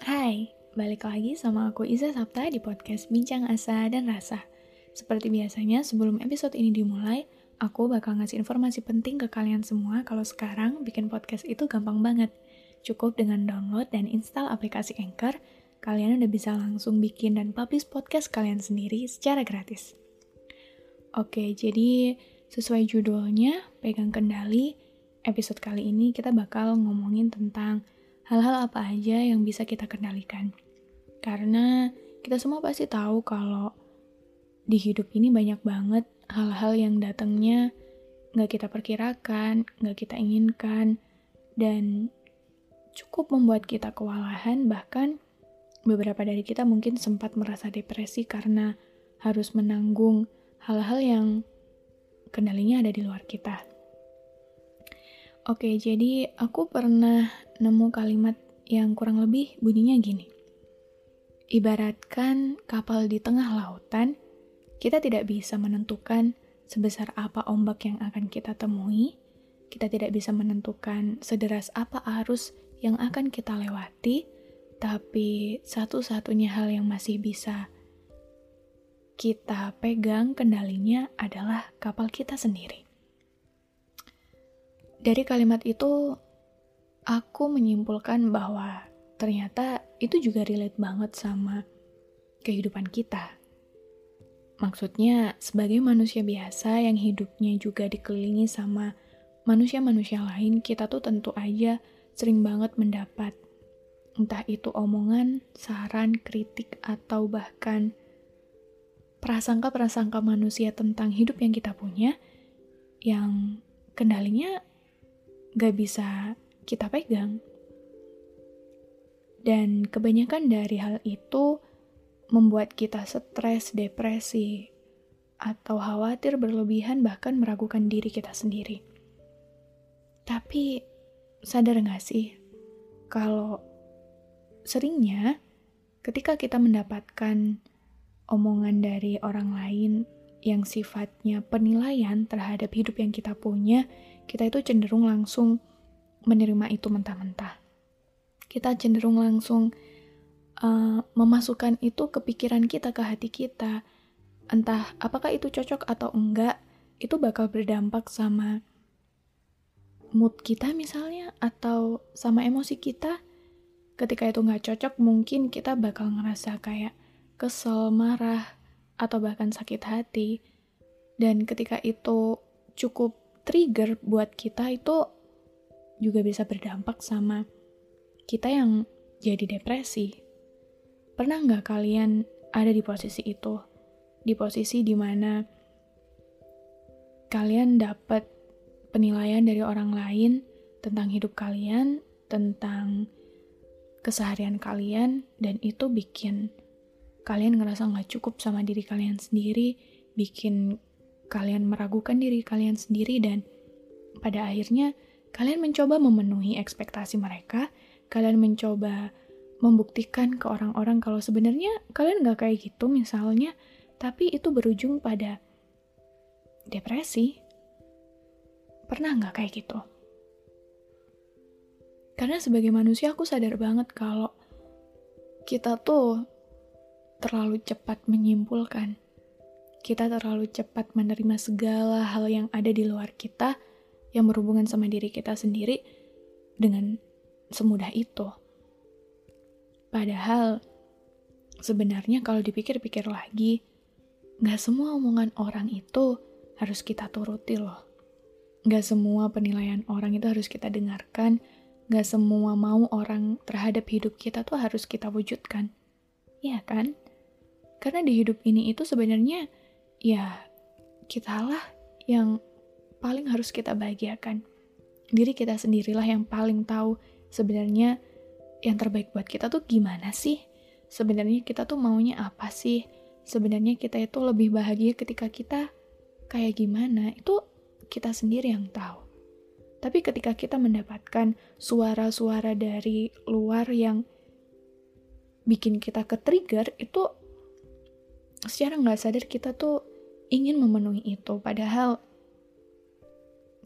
Hai, balik lagi sama aku Iza Sapta di podcast Bincang Asa dan Rasa. Seperti biasanya, sebelum episode ini dimulai, aku bakal ngasih informasi penting ke kalian semua kalau sekarang bikin podcast itu gampang banget. Cukup dengan download dan install aplikasi Anchor, kalian udah bisa langsung bikin dan publish podcast kalian sendiri secara gratis. Oke, jadi sesuai judulnya, pegang kendali, episode kali ini kita bakal ngomongin tentang hal-hal apa aja yang bisa kita kendalikan. Karena kita semua pasti tahu kalau di hidup ini banyak banget hal-hal yang datangnya nggak kita perkirakan, nggak kita inginkan, dan cukup membuat kita kewalahan, bahkan beberapa dari kita mungkin sempat merasa depresi karena harus menanggung hal-hal yang kendalinya ada di luar kita. Oke, jadi aku pernah nemu kalimat yang kurang lebih bunyinya gini. Ibaratkan kapal di tengah lautan, kita tidak bisa menentukan sebesar apa ombak yang akan kita temui, kita tidak bisa menentukan sederas apa arus yang akan kita lewati, tapi satu-satunya hal yang masih bisa kita pegang kendalinya adalah kapal kita sendiri. Dari kalimat itu, aku menyimpulkan bahwa ternyata itu juga relate banget sama kehidupan kita. Maksudnya, sebagai manusia biasa yang hidupnya juga dikelilingi sama manusia-manusia lain, kita tuh tentu aja sering banget mendapat entah itu omongan, saran, kritik, atau bahkan prasangka-prasangka manusia tentang hidup yang kita punya yang kendalinya gak bisa kita pegang. Dan kebanyakan dari hal itu membuat kita stres, depresi, atau khawatir berlebihan bahkan meragukan diri kita sendiri. Tapi sadar gak sih kalau seringnya ketika kita mendapatkan omongan dari orang lain yang sifatnya penilaian terhadap hidup yang kita punya, kita itu cenderung langsung menerima itu mentah-mentah. Kita cenderung langsung uh, memasukkan itu ke pikiran kita, ke hati kita. Entah apakah itu cocok atau enggak, itu bakal berdampak sama mood kita misalnya, atau sama emosi kita. Ketika itu nggak cocok, mungkin kita bakal ngerasa kayak, kesel, marah, atau bahkan sakit hati. Dan ketika itu cukup trigger buat kita itu juga bisa berdampak sama kita yang jadi depresi. Pernah nggak kalian ada di posisi itu? Di posisi di mana kalian dapat penilaian dari orang lain tentang hidup kalian, tentang keseharian kalian, dan itu bikin kalian ngerasa nggak cukup sama diri kalian sendiri, bikin kalian meragukan diri kalian sendiri, dan pada akhirnya kalian mencoba memenuhi ekspektasi mereka, kalian mencoba membuktikan ke orang-orang kalau sebenarnya kalian nggak kayak gitu misalnya, tapi itu berujung pada depresi. Pernah nggak kayak gitu? Karena sebagai manusia aku sadar banget kalau kita tuh terlalu cepat menyimpulkan. Kita terlalu cepat menerima segala hal yang ada di luar kita yang berhubungan sama diri kita sendiri dengan semudah itu. Padahal, sebenarnya kalau dipikir-pikir lagi, gak semua omongan orang itu harus kita turuti loh. Gak semua penilaian orang itu harus kita dengarkan, gak semua mau orang terhadap hidup kita tuh harus kita wujudkan. Iya kan? Karena di hidup ini itu sebenarnya ya kitalah yang paling harus kita bahagiakan. diri kita sendirilah yang paling tahu sebenarnya yang terbaik buat kita tuh gimana sih? Sebenarnya kita tuh maunya apa sih? Sebenarnya kita itu lebih bahagia ketika kita kayak gimana? Itu kita sendiri yang tahu. Tapi ketika kita mendapatkan suara-suara dari luar yang bikin kita ke-trigger, itu secara nggak sadar kita tuh ingin memenuhi itu. Padahal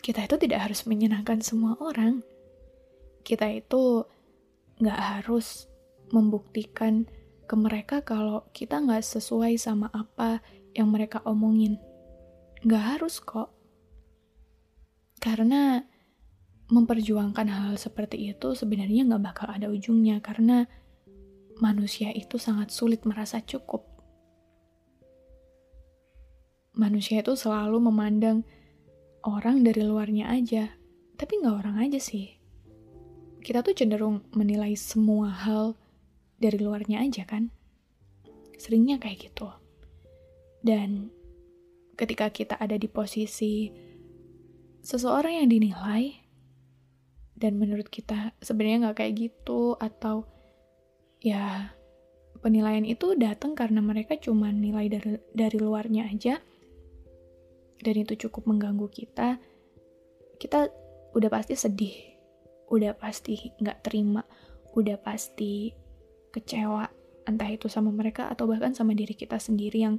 kita itu tidak harus menyenangkan semua orang. Kita itu nggak harus membuktikan ke mereka kalau kita nggak sesuai sama apa yang mereka omongin. Nggak harus kok. Karena memperjuangkan hal, seperti itu sebenarnya nggak bakal ada ujungnya karena manusia itu sangat sulit merasa cukup. Manusia itu selalu memandang orang dari luarnya aja, tapi nggak orang aja sih kita tuh cenderung menilai semua hal dari luarnya aja kan. Seringnya kayak gitu. Dan ketika kita ada di posisi seseorang yang dinilai, dan menurut kita sebenarnya nggak kayak gitu, atau ya penilaian itu datang karena mereka cuma nilai dari, dari luarnya aja, dan itu cukup mengganggu kita, kita udah pasti sedih udah pasti nggak terima, udah pasti kecewa, entah itu sama mereka atau bahkan sama diri kita sendiri yang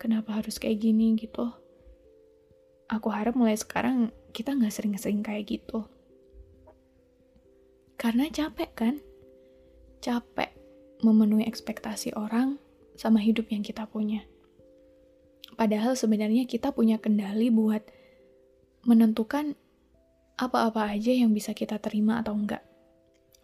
kenapa harus kayak gini gitu. Aku harap mulai sekarang kita nggak sering-sering kayak gitu. Karena capek kan? Capek memenuhi ekspektasi orang sama hidup yang kita punya. Padahal sebenarnya kita punya kendali buat menentukan apa-apa aja yang bisa kita terima atau enggak.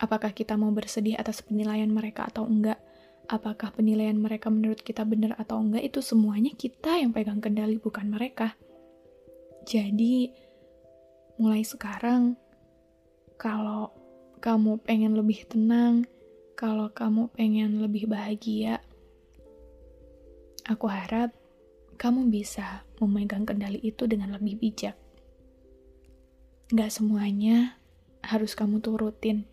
Apakah kita mau bersedih atas penilaian mereka atau enggak? Apakah penilaian mereka menurut kita benar atau enggak? Itu semuanya kita yang pegang kendali, bukan mereka. Jadi, mulai sekarang, kalau kamu pengen lebih tenang, kalau kamu pengen lebih bahagia, aku harap kamu bisa memegang kendali itu dengan lebih bijak. Gak semuanya harus kamu turutin.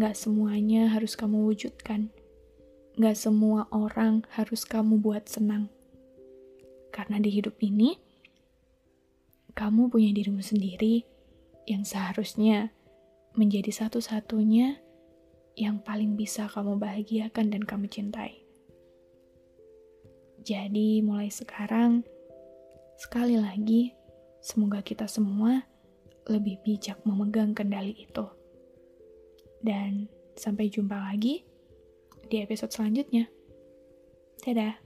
Gak semuanya harus kamu wujudkan. Gak semua orang harus kamu buat senang. Karena di hidup ini, kamu punya dirimu sendiri yang seharusnya menjadi satu-satunya yang paling bisa kamu bahagiakan dan kamu cintai. Jadi, mulai sekarang, sekali lagi, semoga kita semua lebih bijak memegang kendali itu. Dan sampai jumpa lagi di episode selanjutnya. Dadah.